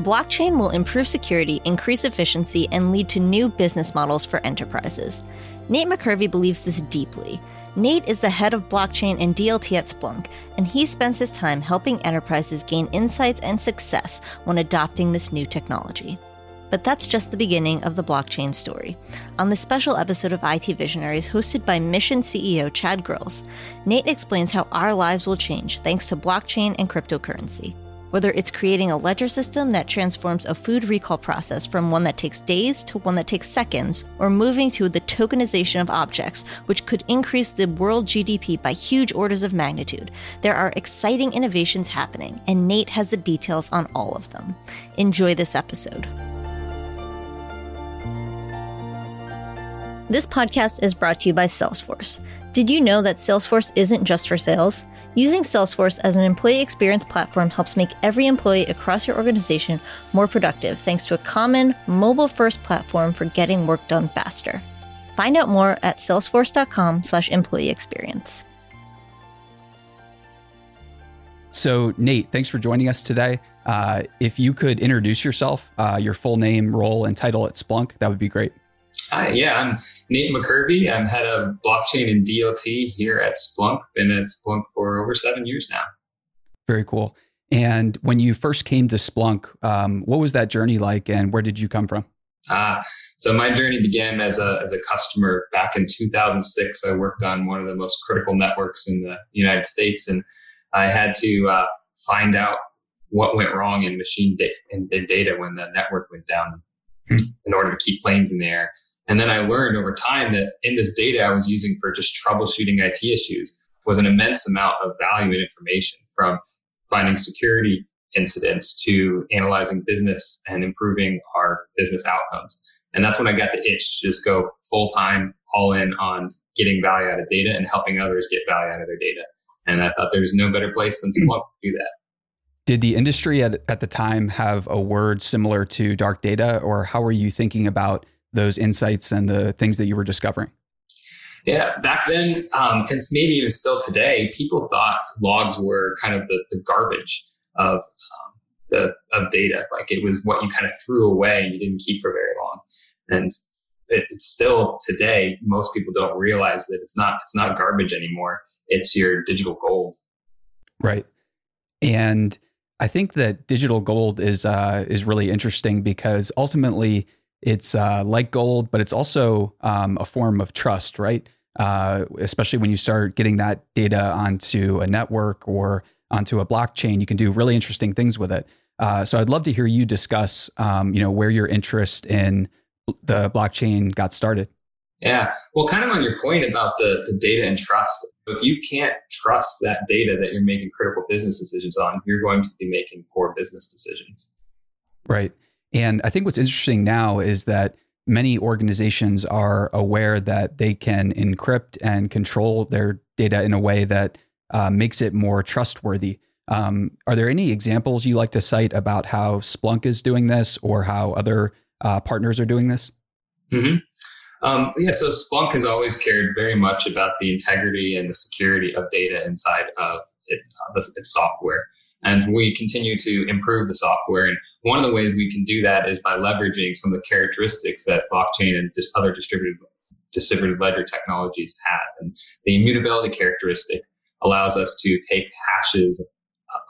blockchain will improve security, increase efficiency, and lead to new business models for enterprises. Nate McKervey believes this deeply. Nate is the head of blockchain and DLT at Splunk, and he spends his time helping enterprises gain insights and success when adopting this new technology. But that's just the beginning of the blockchain story. On this special episode of IT Visionaries, hosted by Mission CEO Chad Grills, Nate explains how our lives will change thanks to blockchain and cryptocurrency. Whether it's creating a ledger system that transforms a food recall process from one that takes days to one that takes seconds, or moving to the tokenization of objects, which could increase the world GDP by huge orders of magnitude, there are exciting innovations happening, and Nate has the details on all of them. Enjoy this episode. This podcast is brought to you by Salesforce. Did you know that Salesforce isn't just for sales? Using Salesforce as an employee experience platform helps make every employee across your organization more productive thanks to a common mobile first platform for getting work done faster. Find out more at salesforce.com slash employee experience. So, Nate, thanks for joining us today. Uh, if you could introduce yourself, uh, your full name, role, and title at Splunk, that would be great. Hi, yeah, I'm Nate McKervey. I'm head of blockchain and DLT here at Splunk. Been at Splunk for over seven years now. Very cool. And when you first came to Splunk, um, what was that journey like, and where did you come from? Uh, so my journey began as a as a customer back in 2006. I worked on one of the most critical networks in the United States, and I had to uh, find out what went wrong in machine da- in data when the network went down hmm. in order to keep planes in the air. And then I learned over time that in this data I was using for just troubleshooting IT issues was an immense amount of value and information from finding security incidents to analyzing business and improving our business outcomes. And that's when I got the itch to just go full time, all in on getting value out of data and helping others get value out of their data. And I thought there was no better place than hmm. Splunk to do that. Did the industry at, at the time have a word similar to dark data, or how were you thinking about those insights and the things that you were discovering? Yeah, back then, um, and maybe even still today, people thought logs were kind of the, the garbage of um, the of data. Like it was what you kind of threw away and you didn't keep for very long. And it, it's still today, most people don't realize that it's not it's not garbage anymore. It's your digital gold. Right. And I think that digital gold is uh, is really interesting because ultimately it's uh, like gold, but it's also um, a form of trust, right? Uh, especially when you start getting that data onto a network or onto a blockchain, you can do really interesting things with it. Uh, so I'd love to hear you discuss, um, you know, where your interest in the blockchain got started. Yeah, well, kind of on your point about the, the data and trust. If you can't trust that data that you're making critical business decisions on, you're going to be making poor business decisions. Right. And I think what's interesting now is that many organizations are aware that they can encrypt and control their data in a way that uh, makes it more trustworthy. Um, are there any examples you like to cite about how Splunk is doing this or how other uh, partners are doing this? Mm-hmm. Um, yeah, so Splunk has always cared very much about the integrity and the security of data inside of it, uh, its software. And we continue to improve the software. And one of the ways we can do that is by leveraging some of the characteristics that blockchain and other distributed distributed ledger technologies have. And the immutability characteristic allows us to take hashes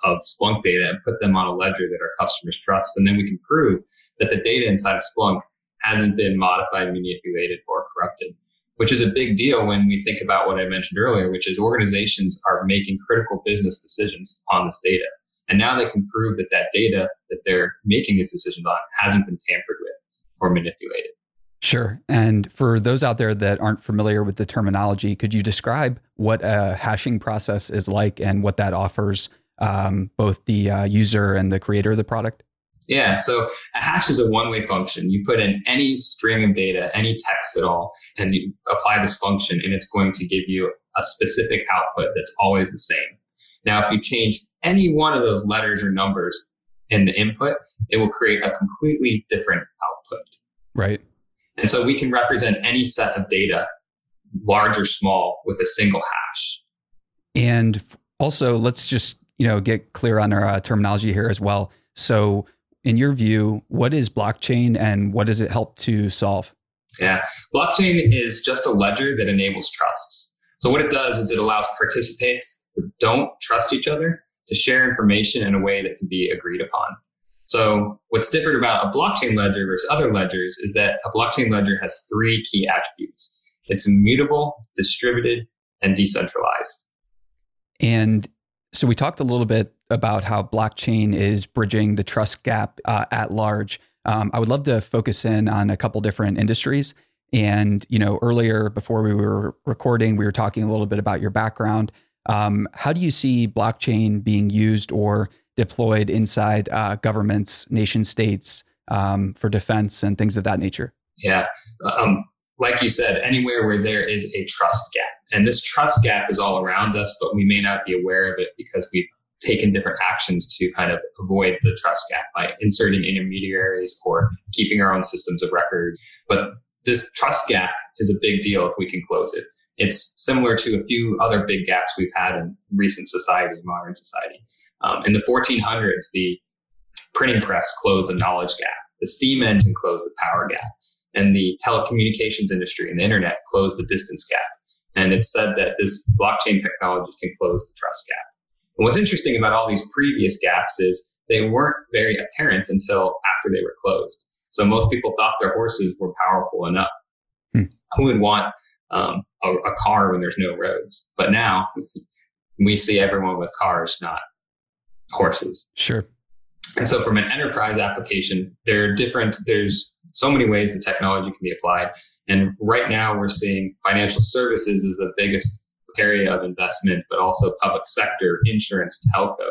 of Splunk data and put them on a ledger that our customers trust. And then we can prove that the data inside of Splunk hasn't been modified, manipulated, or corrupted which is a big deal when we think about what I mentioned earlier, which is organizations are making critical business decisions on this data. And now they can prove that that data that they're making these decisions on hasn't been tampered with or manipulated. Sure. And for those out there that aren't familiar with the terminology, could you describe what a hashing process is like and what that offers um, both the uh, user and the creator of the product? Yeah. So a hash is a one way function. You put in any string of data, any text at all, and you apply this function, and it's going to give you a specific output that's always the same. Now, if you change any one of those letters or numbers in the input, it will create a completely different output. Right. And so we can represent any set of data, large or small, with a single hash. And also, let's just you know get clear on our uh, terminology here as well. So in your view, what is blockchain and what does it help to solve? Yeah, blockchain is just a ledger that enables trusts. So, what it does is it allows participants that don't trust each other to share information in a way that can be agreed upon. So, what's different about a blockchain ledger versus other ledgers is that a blockchain ledger has three key attributes it's immutable, distributed, and decentralized. And so, we talked a little bit about how blockchain is bridging the trust gap uh, at large. Um, I would love to focus in on a couple different industries. And you know, earlier before we were recording, we were talking a little bit about your background. Um, how do you see blockchain being used or deployed inside uh, governments, nation states um, for defense and things of that nature? Yeah, um, like you said, anywhere where there is a trust gap, and this trust gap is all around us, but we may not be aware of it because we've taken different actions to kind of avoid the trust gap by inserting intermediaries or keeping our own systems of record. But this trust gap is a big deal if we can close it. It's similar to a few other big gaps we've had in recent society, modern society. Um, in the 1400s, the printing press closed the knowledge gap. The steam engine closed the power gap. And the telecommunications industry and the internet closed the distance gap. And it's said that this blockchain technology can close the trust gap. And what's interesting about all these previous gaps is they weren't very apparent until after they were closed. So most people thought their horses were powerful enough. Hmm. Who would want um, a, a car when there's no roads? But now we see everyone with cars, not horses. Sure. And so from an enterprise application, there are different, there's so many ways the technology can be applied. And right now we're seeing financial services is the biggest area of investment, but also public sector, insurance, telco.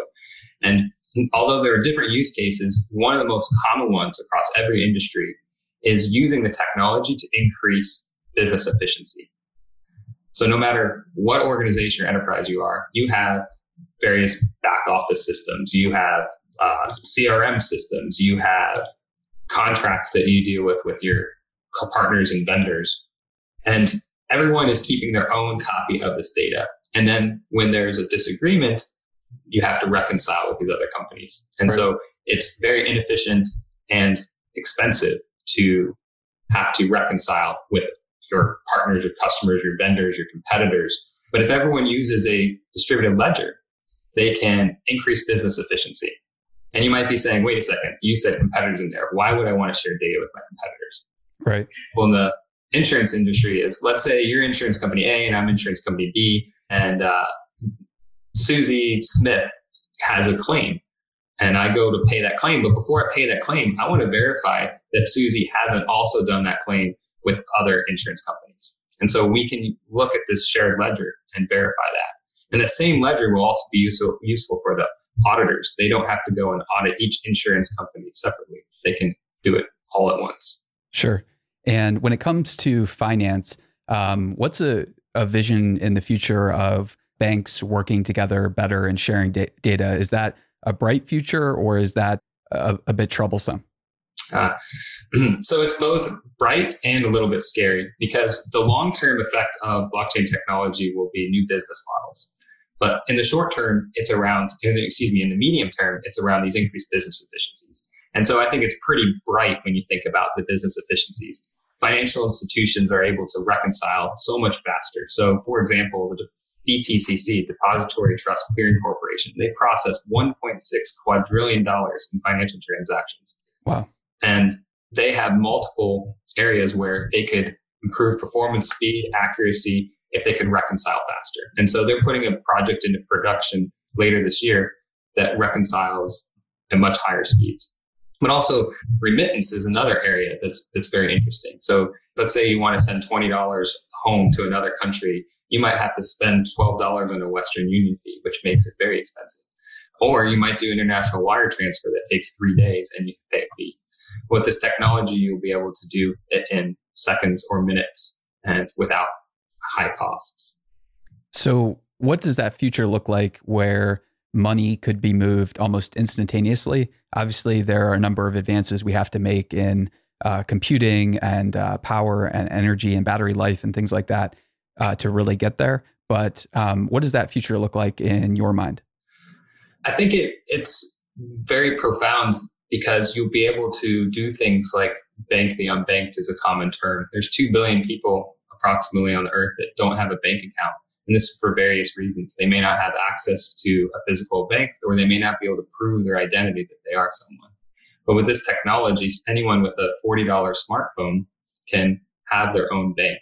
And although there are different use cases, one of the most common ones across every industry is using the technology to increase business efficiency. So no matter what organization or enterprise you are, you have various back office systems, you have uh, CRM systems, you have contracts that you deal with with your partners and vendors. And everyone is keeping their own copy of this data. And then when there's a disagreement, you have to reconcile with these other companies. And right. so it's very inefficient and expensive to have to reconcile with your partners, your customers, your vendors, your competitors. But if everyone uses a distributed ledger, they can increase business efficiency. And you might be saying, wait a second, you said competitors in there. Why would I want to share data with my competitors? Right. Well, in the insurance industry is let's say you're insurance company A and I'm insurance company B, and uh, Susie Smith has a claim and I go to pay that claim. But before I pay that claim, I want to verify that Susie hasn't also done that claim with other insurance companies. And so we can look at this shared ledger and verify that. And that same ledger will also be useful, useful for the auditors. They don't have to go and audit each insurance company separately. They can do it all at once. Sure. And when it comes to finance, um, what's a, a vision in the future of banks working together better and sharing da- data? Is that a bright future or is that a, a bit troublesome? Uh, so it's both bright and a little bit scary because the long term effect of blockchain technology will be new business models. But in the short term, it's around, excuse me, in the medium term, it's around these increased business efficiencies. And so I think it's pretty bright when you think about the business efficiencies. Financial institutions are able to reconcile so much faster. So, for example, the DTCC, Depository Trust Clearing Corporation, they process $1.6 quadrillion in financial transactions. Wow. And they have multiple areas where they could improve performance, speed, accuracy, if they could reconcile faster. And so they're putting a project into production later this year that reconciles at much higher speeds. But also remittance is another area that's that's very interesting. So let's say you want to send twenty dollars home to another country, you might have to spend twelve dollars on a Western Union fee, which makes it very expensive. Or you might do international wire transfer that takes three days and you pay a fee. With this technology, you'll be able to do it in seconds or minutes and without high costs. So, what does that future look like where money could be moved almost instantaneously? Obviously, there are a number of advances we have to make in uh, computing and uh, power and energy and battery life and things like that uh, to really get there. But um, what does that future look like in your mind? I think it, it's very profound because you'll be able to do things like bank the unbanked is a common term. There's 2 billion people approximately on earth that don't have a bank account. And this is for various reasons. They may not have access to a physical bank or they may not be able to prove their identity that they are someone. But with this technology, anyone with a $40 smartphone can have their own bank.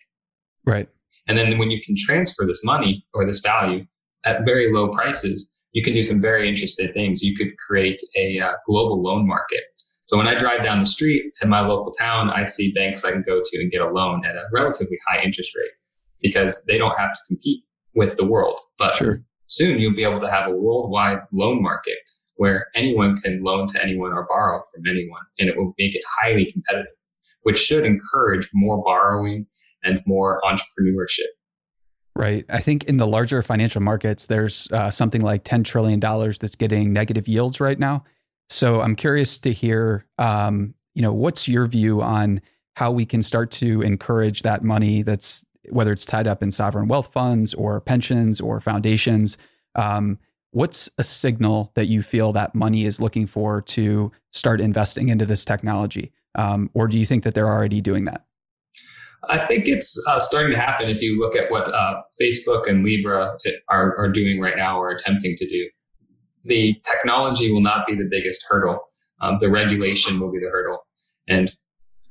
Right. And then when you can transfer this money or this value at very low prices, you can do some very interesting things. You could create a uh, global loan market. So when I drive down the street in my local town, I see banks I can go to and get a loan at a relatively high interest rate because they don't have to compete with the world. But sure. soon you'll be able to have a worldwide loan market where anyone can loan to anyone or borrow from anyone, and it will make it highly competitive, which should encourage more borrowing and more entrepreneurship. Right. I think in the larger financial markets, there's uh, something like $10 trillion that's getting negative yields right now. So I'm curious to hear, um, you know, what's your view on how we can start to encourage that money that's whether it's tied up in sovereign wealth funds or pensions or foundations. Um, what's a signal that you feel that money is looking for to start investing into this technology? Um, or do you think that they're already doing that? I think it's uh, starting to happen if you look at what uh, Facebook and Libra are, are doing right now or attempting to do. The technology will not be the biggest hurdle. Um, the regulation will be the hurdle. And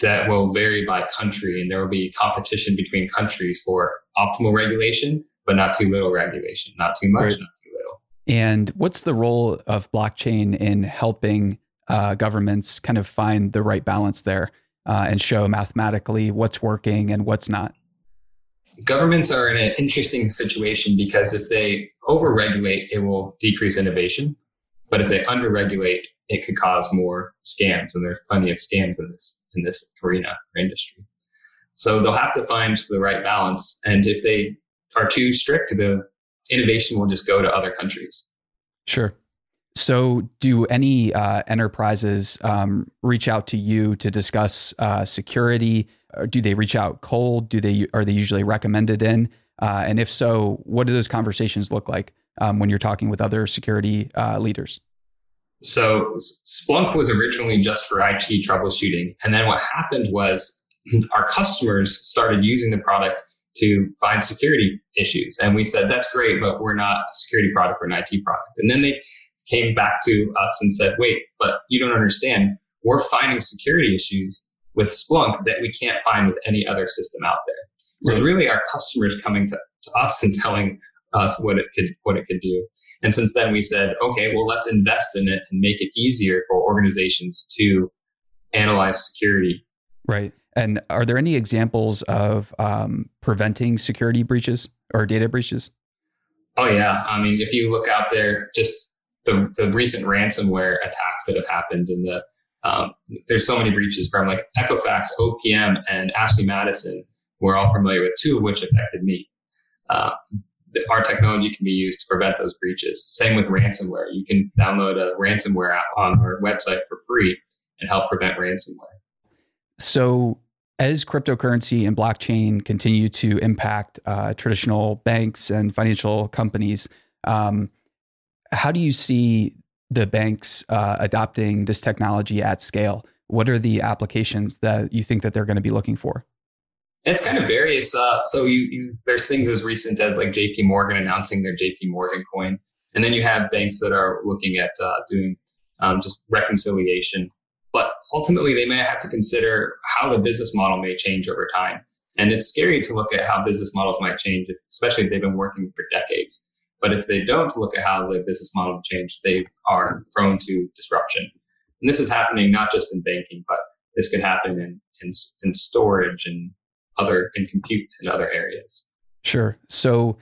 that will vary by country. And there will be competition between countries for optimal regulation, but not too little regulation, not too much, right. not too. And what's the role of blockchain in helping uh, governments kind of find the right balance there? uh, and show mathematically what's working and what's not? Governments are in an interesting situation because if they overregulate, it will decrease innovation. But if they underregulate, it could cause more scams, and there's plenty of scams in this in this arena or industry. So they'll have to find the right balance. And if they are too strict, the innovation will just go to other countries. Sure. So, do any uh, enterprises um, reach out to you to discuss uh, security? Or do they reach out cold? Do they are they usually recommended in? Uh, and if so, what do those conversations look like um, when you're talking with other security uh, leaders? So, Splunk was originally just for IT troubleshooting, and then what happened was our customers started using the product to find security issues. And we said, that's great, but we're not a security product, we're an IT product. And then they came back to us and said, wait, but you don't understand. We're finding security issues with Splunk that we can't find with any other system out there. So it's really our customers coming to, to us and telling us what it could what it could do. And since then we said, okay, well let's invest in it and make it easier for organizations to analyze security. Right. And are there any examples of um, preventing security breaches or data breaches? Oh yeah. I mean, if you look out there, just the, the recent ransomware attacks that have happened in the um, there's so many breaches from like Equifax, OPM, and Ashley Madison. We're all familiar with two of which affected me. Uh, our technology can be used to prevent those breaches. Same with ransomware. You can download a ransomware app on our website for free and help prevent ransomware. So, as cryptocurrency and blockchain continue to impact uh, traditional banks and financial companies, um, how do you see the banks uh, adopting this technology at scale? What are the applications that you think that they're going to be looking for? It's kind of various. Uh, so you, you, there's things as recent as like J.P. Morgan announcing their J.P. Morgan coin, and then you have banks that are looking at uh, doing um, just reconciliation. But ultimately, they may have to consider how the business model may change over time. And it's scary to look at how business models might change, especially if they've been working for decades. But if they don't look at how the business model change, they are prone to disruption. And this is happening not just in banking, but this could happen in, in, in storage and other in compute and other areas. Sure. So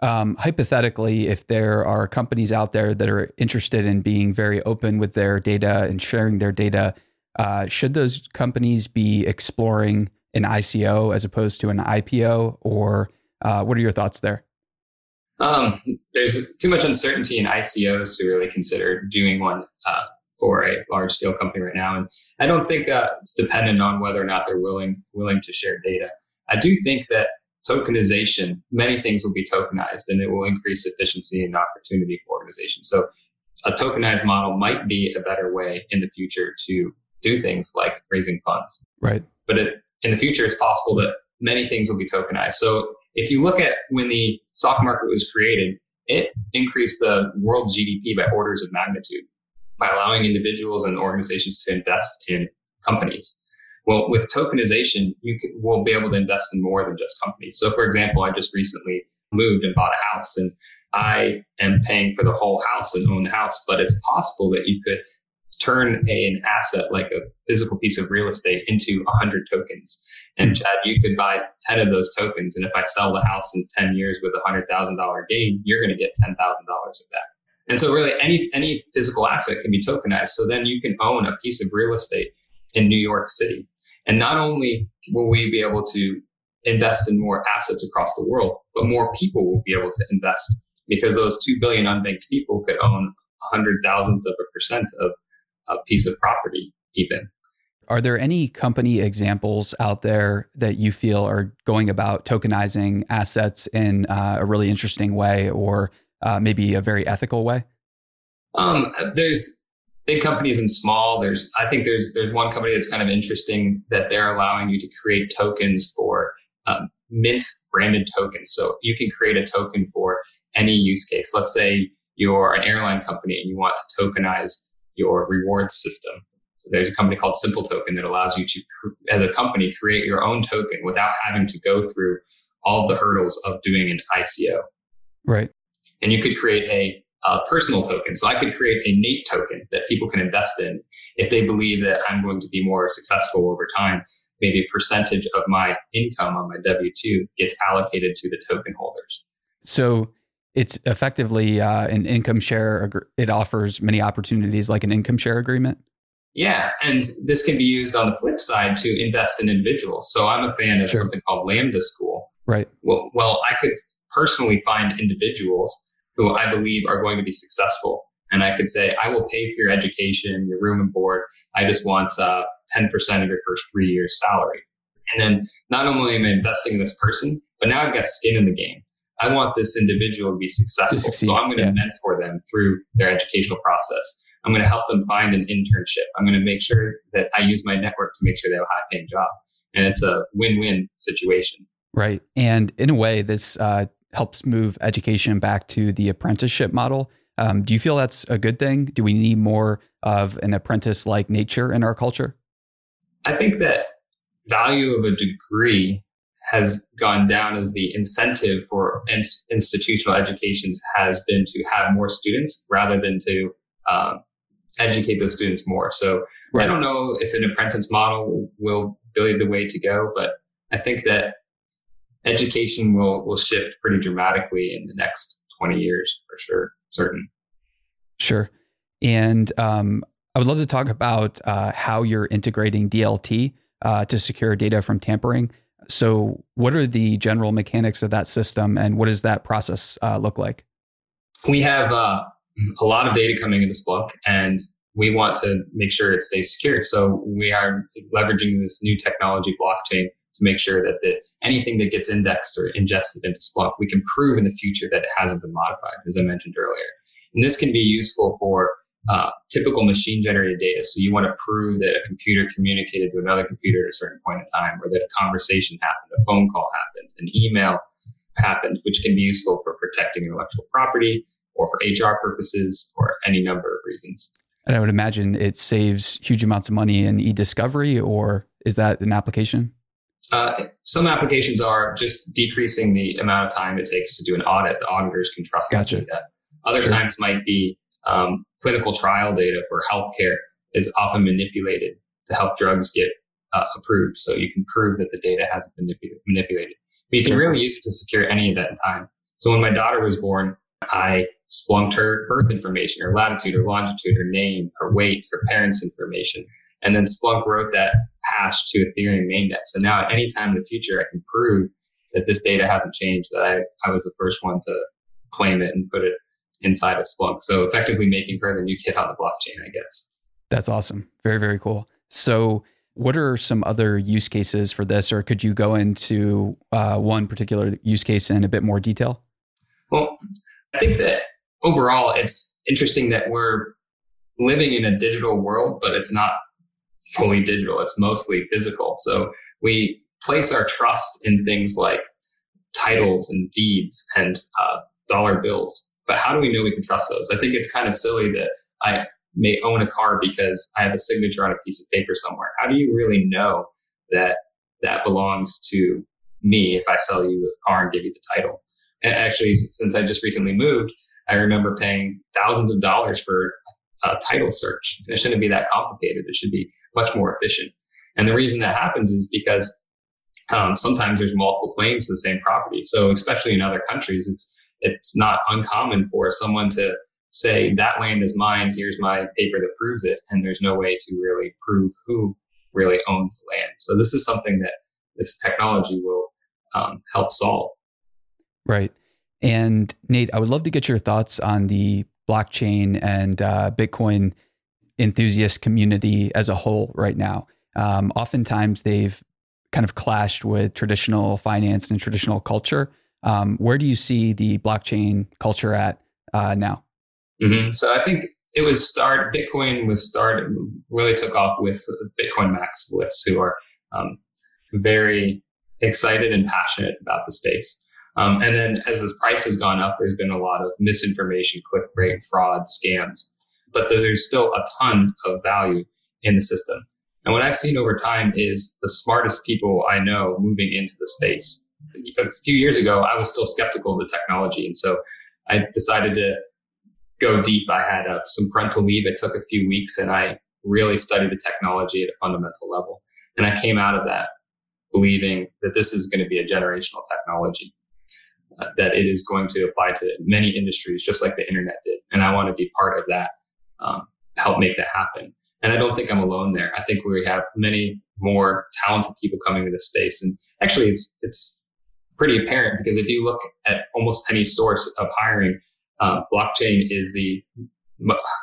um, hypothetically, if there are companies out there that are interested in being very open with their data and sharing their data, uh, should those companies be exploring an ICO as opposed to an IPO? Or uh, what are your thoughts there? Um, there's too much uncertainty in ICOs to really consider doing one uh, for a large scale company right now, and I don't think uh, it's dependent on whether or not they're willing willing to share data. I do think that tokenization, many things will be tokenized, and it will increase efficiency and opportunity for organizations. So a tokenized model might be a better way in the future to do things like raising funds. Right. But it, in the future, it's possible that many things will be tokenized. So if you look at when the stock market was created, it increased the world GDP by orders of magnitude by allowing individuals and organizations to invest in companies. Well, with tokenization, you can, will be able to invest in more than just companies. So, for example, I just recently moved and bought a house, and I am paying for the whole house and own the house. But it's possible that you could turn a, an asset like a physical piece of real estate into 100 tokens. And hmm. Chad, you could buy 10 of those tokens. And if I sell the house in 10 years with a $100,000 gain, you're going to get $10,000 of that. And so really any, any physical asset can be tokenized. So then you can own a piece of real estate in New York City. And not only will we be able to invest in more assets across the world, but more people will be able to invest because those 2 billion unbanked people could own 100 thousandths of a percent of a piece of property even. Are there any company examples out there that you feel are going about tokenizing assets in uh, a really interesting way or uh, maybe a very ethical way? Um, there's big companies and small. There's, I think there's there's one company that's kind of interesting that they're allowing you to create tokens for um, mint branded tokens. So you can create a token for any use case. Let's say you're an airline company and you want to tokenize your reward system. So there's a company called Simple Token that allows you to, as a company, create your own token without having to go through all the hurdles of doing an ICO. Right. And you could create a, a personal token. So I could create a Nate token that people can invest in if they believe that I'm going to be more successful over time. Maybe a percentage of my income on my W 2 gets allocated to the token holders. So it's effectively uh, an income share. It offers many opportunities like an income share agreement. Yeah, and this can be used on the flip side to invest in individuals. So I'm a fan of sure. something called Lambda School. Right. Well, well, I could personally find individuals who I believe are going to be successful, and I could say, I will pay for your education, your room and board. I just want uh, 10% of your first three years' salary. And then not only am I investing in this person, but now I've got skin in the game. I want this individual to be successful. To so I'm going to yeah. mentor them through their educational process. I'm going to help them find an internship. I'm going to make sure that I use my network to make sure they have a high paying job. And it's a win win situation. Right. And in a way, this uh, helps move education back to the apprenticeship model. Um, do you feel that's a good thing? Do we need more of an apprentice like nature in our culture? I think that value of a degree has gone down as the incentive for institutional educations has been to have more students rather than to um, educate those students more. So right. I don't know if an apprentice model will be the way to go, but I think that education will will shift pretty dramatically in the next 20 years for sure, certain. Sure. And um, I would love to talk about uh, how you're integrating DLT uh, to secure data from tampering. So, what are the general mechanics of that system, and what does that process uh, look like? We have uh, a lot of data coming into Splunk, and we want to make sure it stays secure. So, we are leveraging this new technology, blockchain, to make sure that the, anything that gets indexed or ingested into Splunk, we can prove in the future that it hasn't been modified, as I mentioned earlier. And this can be useful for uh, typical machine generated data. So you want to prove that a computer communicated to another computer at a certain point in time, or that a conversation happened, a phone call happened, an email happened, which can be useful for protecting intellectual property or for HR purposes or any number of reasons. And I would imagine it saves huge amounts of money in e-discovery, or is that an application? Uh, some applications are just decreasing the amount of time it takes to do an audit. The auditors can trust gotcha. that. Other sure. times might be um, clinical trial data for healthcare is often manipulated to help drugs get uh, approved. So you can prove that the data hasn't been manipulated. But you can really use it to secure any of that in time. So when my daughter was born, I splunked her birth information, her latitude, her longitude, her name, her weight, her parents' information. And then Splunk wrote that hash to Ethereum mainnet. So now at any time in the future, I can prove that this data hasn't changed, that I, I was the first one to claim it and put it inside of Splunk. So effectively making her the new kid on the blockchain, I guess. That's awesome. Very, very cool. So what are some other use cases for this, or could you go into uh, one particular use case in a bit more detail? Well, I think that overall, it's interesting that we're living in a digital world, but it's not fully digital. It's mostly physical. So we place our trust in things like titles and deeds and uh, dollar bills. But how do we know we can trust those? I think it's kind of silly that I may own a car because I have a signature on a piece of paper somewhere. How do you really know that that belongs to me if I sell you a car and give you the title? And actually, since I just recently moved, I remember paying thousands of dollars for a title search. It shouldn't be that complicated. It should be much more efficient. And the reason that happens is because um, sometimes there's multiple claims to the same property. So especially in other countries, it's it's not uncommon for someone to say that land is mine. Here's my paper that proves it, and there's no way to really prove who really owns the land. So this is something that this technology will um, help solve. Right. And Nate, I would love to get your thoughts on the blockchain and uh, Bitcoin enthusiast community as a whole right now. Um, oftentimes, they've kind of clashed with traditional finance and traditional culture. Um, where do you see the blockchain culture at uh, now? Mm-hmm. So I think it was start Bitcoin was started really took off with Bitcoin maximalists who are um, very excited and passionate about the space. Um, and then as the price has gone up, there's been a lot of misinformation, clickbait, fraud, scams. But there's still a ton of value in the system. And what I've seen over time is the smartest people I know moving into the space. A few years ago, I was still skeptical of the technology. And so I decided to go deep. I had uh, some parental leave. It took a few weeks and I really studied the technology at a fundamental level. And I came out of that believing that this is going to be a generational technology, uh, that it is going to apply to many industries, just like the internet did. And I want to be part of that, um, help make that happen. And I don't think I'm alone there. I think we have many more talented people coming to this space. And actually, it's, it's pretty apparent because if you look at almost any source of hiring, uh, blockchain is the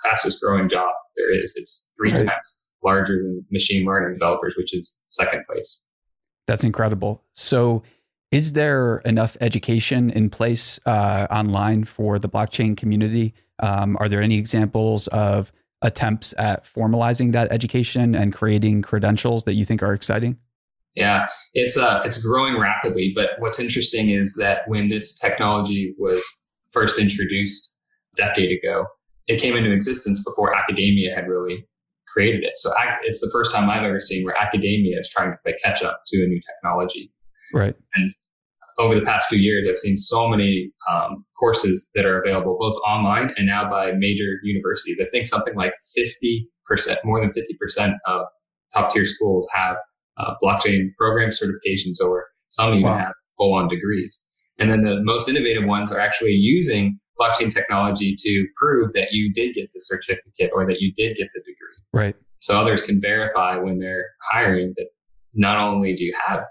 fastest growing job there is. It's three right. times larger than machine learning developers, which is second place. That's incredible. So, is there enough education in place uh, online for the blockchain community? Um, are there any examples of attempts at formalizing that education and creating credentials that you think are exciting? Yeah, it's uh, it's growing rapidly. But what's interesting is that when this technology was first introduced a decade ago, it came into existence before academia had really created it. So it's the first time I've ever seen where academia is trying to play catch up to a new technology. Right. And over the past few years, I've seen so many um, courses that are available both online and now by major universities. I think something like 50%, more than 50% of top tier schools have uh, blockchain program certifications, or some even wow. have full on degrees. And then the most innovative ones are actually using blockchain technology to prove that you did get the certificate or that you did get the degree. Right. So others can verify when they're hiring that not only do you have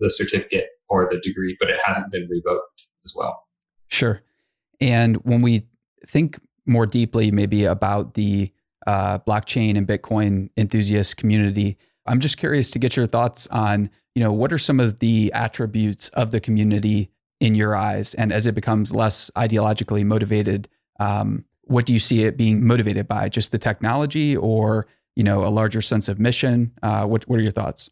the certificate or the degree, but it hasn't been revoked as well. Sure. And when we think more deeply, maybe about the uh, blockchain and Bitcoin enthusiast community, I'm just curious to get your thoughts on, you know, what are some of the attributes of the community in your eyes? And as it becomes less ideologically motivated, um, what do you see it being motivated by? Just the technology, or you know, a larger sense of mission? Uh, what What are your thoughts?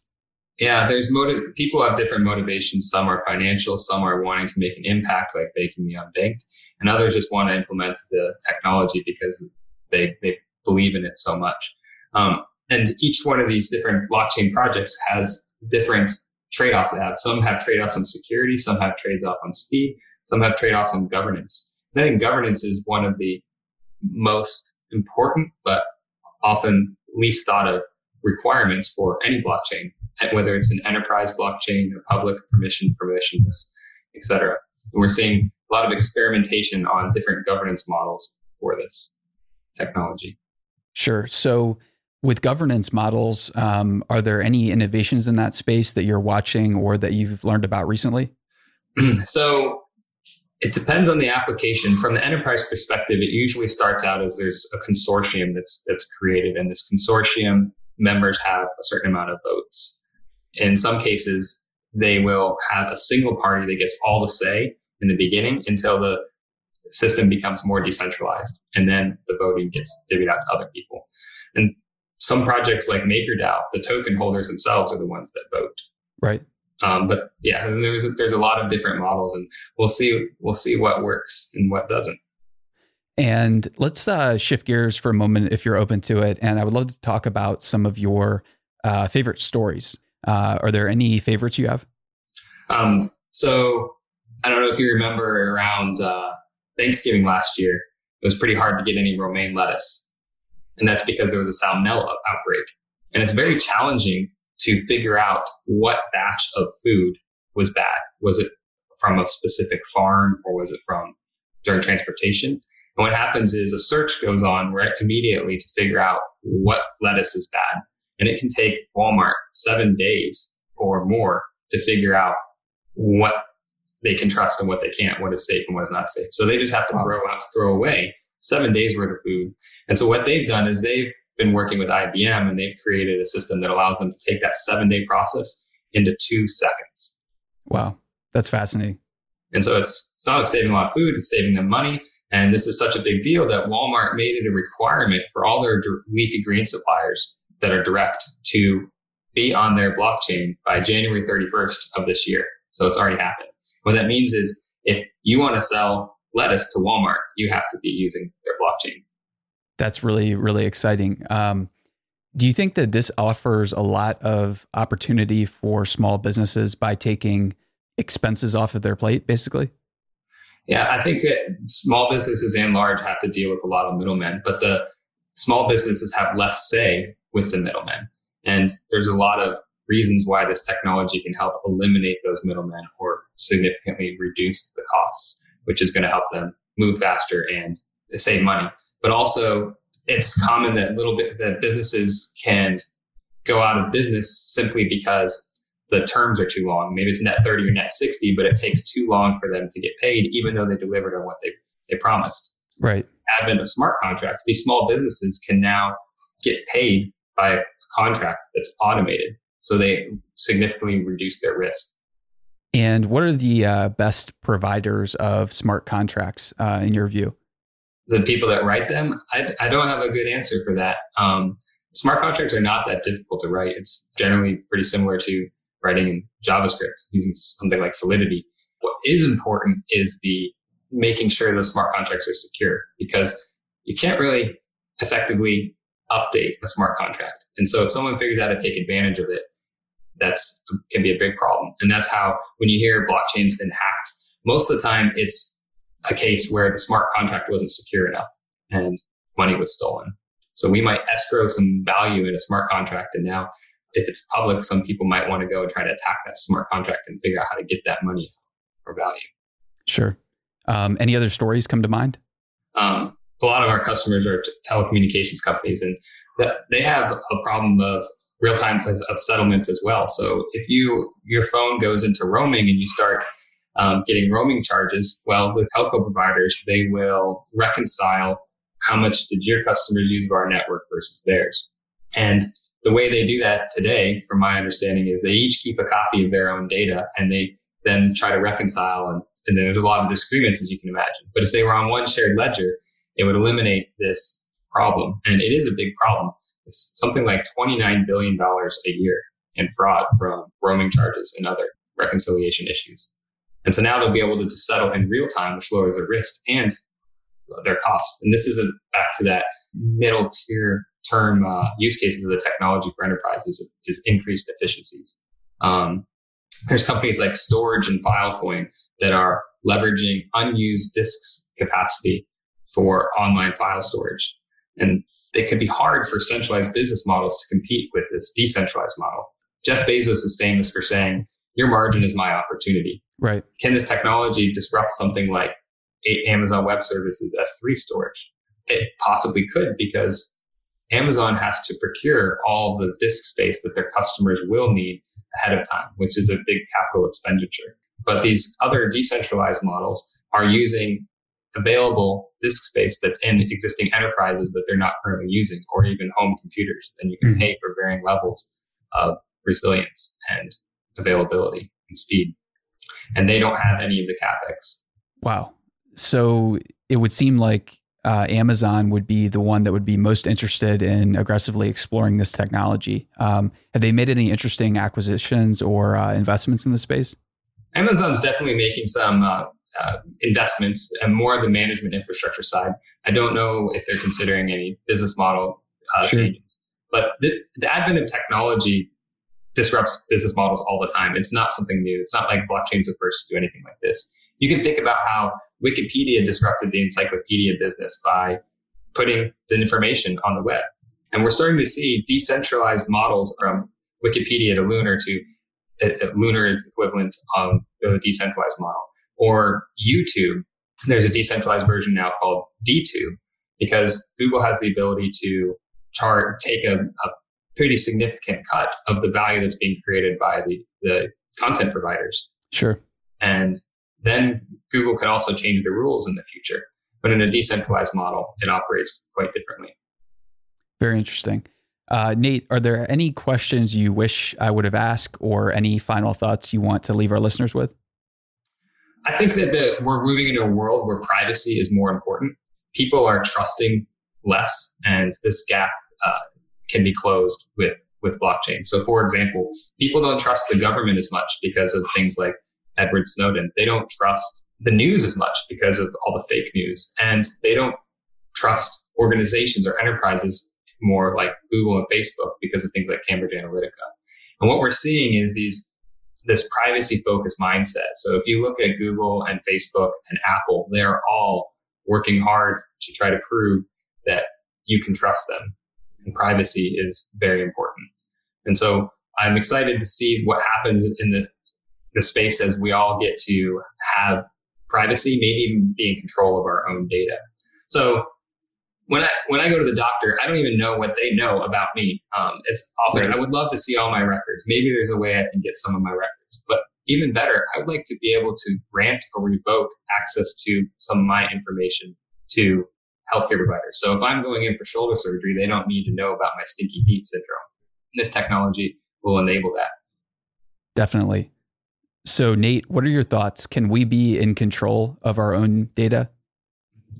Yeah, there's motive. People have different motivations. Some are financial. Some are wanting to make an impact, like making the unbanked, and others just want to implement the technology because they they believe in it so much. Um, and each one of these different blockchain projects has different trade-offs they have. Some have trade-offs on security, some have trade-offs on speed, some have trade-offs on governance. And I think governance is one of the most important, but often least thought of requirements for any blockchain, whether it's an enterprise blockchain, a public permission, permissionless, etc. And we're seeing a lot of experimentation on different governance models for this technology. Sure. So with governance models, um, are there any innovations in that space that you're watching or that you've learned about recently? so it depends on the application. From the enterprise perspective, it usually starts out as there's a consortium that's that's created, and this consortium members have a certain amount of votes. In some cases, they will have a single party that gets all the say in the beginning until the system becomes more decentralized and then the voting gets divvied out to other people. And some projects like MakerDAO, the token holders themselves are the ones that vote. Right. Um, but yeah, there's a, there's a lot of different models, and we'll see we'll see what works and what doesn't. And let's uh, shift gears for a moment, if you're open to it. And I would love to talk about some of your uh, favorite stories. Uh, are there any favorites you have? Um, so I don't know if you remember around uh, Thanksgiving last year, it was pretty hard to get any romaine lettuce, and that's because there was a salmonella outbreak. And it's very challenging to figure out what batch of food was bad. Was it from a specific farm or was it from during transportation? And what happens is a search goes on right immediately to figure out what lettuce is bad. And it can take Walmart seven days or more to figure out what they can trust and what they can't, what is safe and what is not safe. So they just have to throw out, throw away seven days worth of food. And so what they've done is they've been working with IBM and they've created a system that allows them to take that seven day process into two seconds. Wow. That's fascinating. And so it's, it's not saving a lot of food, it's saving them money. And this is such a big deal that Walmart made it a requirement for all their leafy green suppliers that are direct to be on their blockchain by January 31st of this year. So it's already happened. What that means is if you want to sell lettuce to Walmart, you have to be using their blockchain. That's really, really exciting. Um, do you think that this offers a lot of opportunity for small businesses by taking expenses off of their plate, basically? Yeah, I think that small businesses and large have to deal with a lot of middlemen, but the small businesses have less say with the middlemen. And there's a lot of reasons why this technology can help eliminate those middlemen or significantly reduce the costs, which is going to help them move faster and save money but also it's common that little bit that businesses can go out of business simply because the terms are too long. Maybe it's net 30 or net 60, but it takes too long for them to get paid, even though they delivered on what they, they promised. Right. Advent of smart contracts, these small businesses can now get paid by a contract that's automated. So they significantly reduce their risk. And what are the uh, best providers of smart contracts uh, in your view? the people that write them, I, I don't have a good answer for that. Um, smart contracts are not that difficult to write. It's generally pretty similar to writing in JavaScript using something like Solidity. What is important is the making sure those smart contracts are secure because you can't really effectively update a smart contract. And so if someone figures out to take advantage of it, that's can be a big problem. And that's how when you hear blockchain's been hacked, most of the time it's a case where the smart contract wasn't secure enough and money was stolen. So we might escrow some value in a smart contract. And now if it's public, some people might want to go and try to attack that smart contract and figure out how to get that money or value. Sure. Um, any other stories come to mind? Um, a lot of our customers are telecommunications companies and th- they have a problem of real time of, of settlement as well. So if you, your phone goes into roaming and you start um, getting roaming charges, well, with telco providers, they will reconcile how much did your customers use of our network versus theirs. And the way they do that today, from my understanding, is they each keep a copy of their own data and they then try to reconcile. And, and there's a lot of disagreements, as you can imagine. But if they were on one shared ledger, it would eliminate this problem. And it is a big problem. It's something like $29 billion a year in fraud from roaming charges and other reconciliation issues. And so now they'll be able to settle in real time, which lowers their risk and their costs. And this is a, back to that middle tier term uh, use cases of the technology for enterprises is increased efficiencies. Um, there's companies like Storj and Filecoin that are leveraging unused disks capacity for online file storage. And it could be hard for centralized business models to compete with this decentralized model. Jeff Bezos is famous for saying, your margin is my opportunity. Right. Can this technology disrupt something like Amazon Web Services S3 storage? It possibly could because Amazon has to procure all the disk space that their customers will need ahead of time, which is a big capital expenditure. But these other decentralized models are using available disk space that's in existing enterprises that they're not currently using, or even home computers. Then you can mm-hmm. pay for varying levels of resilience and availability and speed. And they don't have any of the capex. Wow. So it would seem like uh, Amazon would be the one that would be most interested in aggressively exploring this technology. Um, have they made any interesting acquisitions or uh, investments in the space? Amazon's definitely making some uh, uh, investments and more of the management infrastructure side. I don't know if they're considering any business model uh, sure. changes, but the, the advent of technology disrupts business models all the time. It's not something new. It's not like blockchain's the first to do anything like this. You can think about how Wikipedia disrupted the encyclopedia business by putting the information on the web. And we're starting to see decentralized models from Wikipedia to Lunyr to uh, Lunyr is equivalent of a decentralized model. Or YouTube, there's a decentralized version now called DTube because Google has the ability to chart, take a, a pretty significant cut of the value that's being created by the, the content providers. Sure. And then Google could also change the rules in the future. But in a decentralized model, it operates quite differently. Very interesting. Uh, Nate, are there any questions you wish I would have asked or any final thoughts you want to leave our listeners with? I think that the, we're moving into a world where privacy is more important. People are trusting less, and this gap uh, can be closed with with blockchain. So, for example, people don't trust the government as much because of things like Edward Snowden. They don't trust the news as much because of all the fake news, and they don't trust organizations or enterprises more like Google and Facebook because of things like Cambridge Analytica. And what we're seeing is these this privacy focused mindset. So if you look at Google and Facebook and Apple, they're all working hard to try to prove that you can trust them and privacy is very important. And so I'm excited to see what happens in the, the space as we all get to have privacy, maybe even be in control of our own data. So when I when I go to the doctor, I don't even know what they know about me. Um, it's awful. right. I would love to see all my records. Maybe there's a way I can get some of my records, but even better, I would like to be able to grant or revoke access to some of my information to healthcare providers. So if I'm going in for shoulder surgery, they don't need to know about my stinky feet syndrome. And this technology will enable that. Definitely. So, Nate, what are your thoughts? Can we be in control of our own data?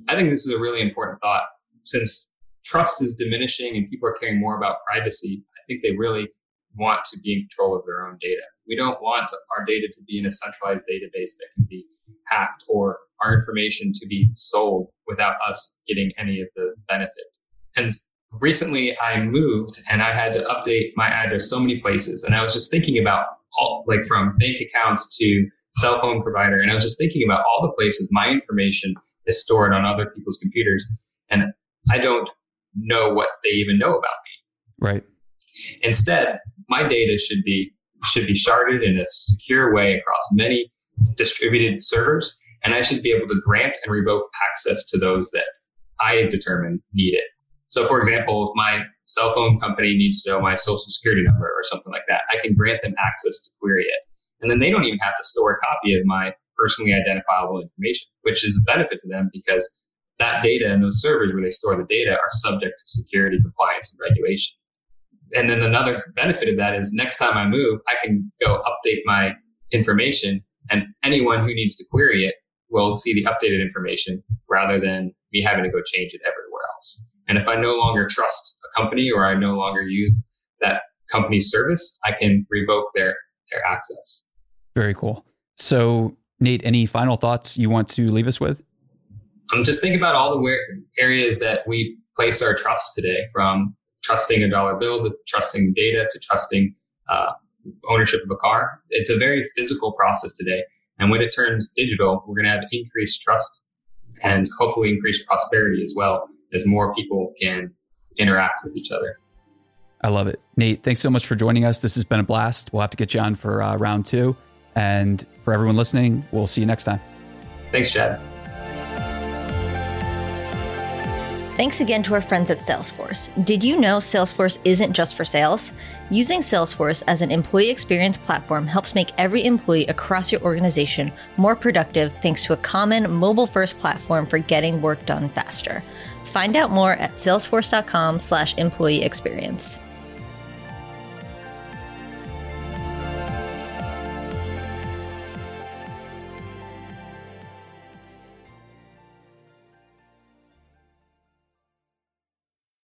I think this is a really important thought. Since trust is diminishing and people are caring more about privacy, I think they really want to be in control of their own data. We don't want our data to be in a centralized database that can be hacked or our information to be sold without us getting any of the benefit. And recently I moved and I had to update my address so many places. And I was just thinking about all, like from bank accounts to cell phone provider. And I was just thinking about all the places my information is stored on other people's computers. And I don't know what they even know about me. Right. Instead, my data should be should be sharded in a secure way across many distributed servers and I should be able to grant and revoke access to those that I determine need it. So, for example, if my cell phone company needs to know my social security number or something like that, I can grant them access to query it. And then they don't even have to store a copy of my personally identifiable information, which is a benefit to them because that data and those servers where they store the data are subject to security, compliance, and regulation. And then another benefit of that is next time I move, I can go update my information and anyone who needs to query it will see the updated information rather than me having to go change it everywhere else. And if I no longer trust a company or I no longer use that company's service, I can revoke their their access. Very cool. So, Nate, any final thoughts you want to leave us with? I'm just think about all the areas that we place our trust today, from trusting a dollar bill to trusting data to trusting uh, ownership of a car. It's a very physical process today. And when it turns digital, we're going to have increased trust and hopefully increased prosperity as well as more people can interact with each other. I love it. Nate, thanks so much for joining us. This has been a blast. We'll have to get you on for uh, round two. And for everyone listening, we'll see you next time. Thanks, Chad. Thanks again to our friends at Salesforce. Did you know Salesforce isn't just for sales? Using Salesforce as an employee experience platform helps make every employee across your organization more productive thanks to a common mobile first platform for getting work done faster. Find out more at salesforce.com/slash employee experience.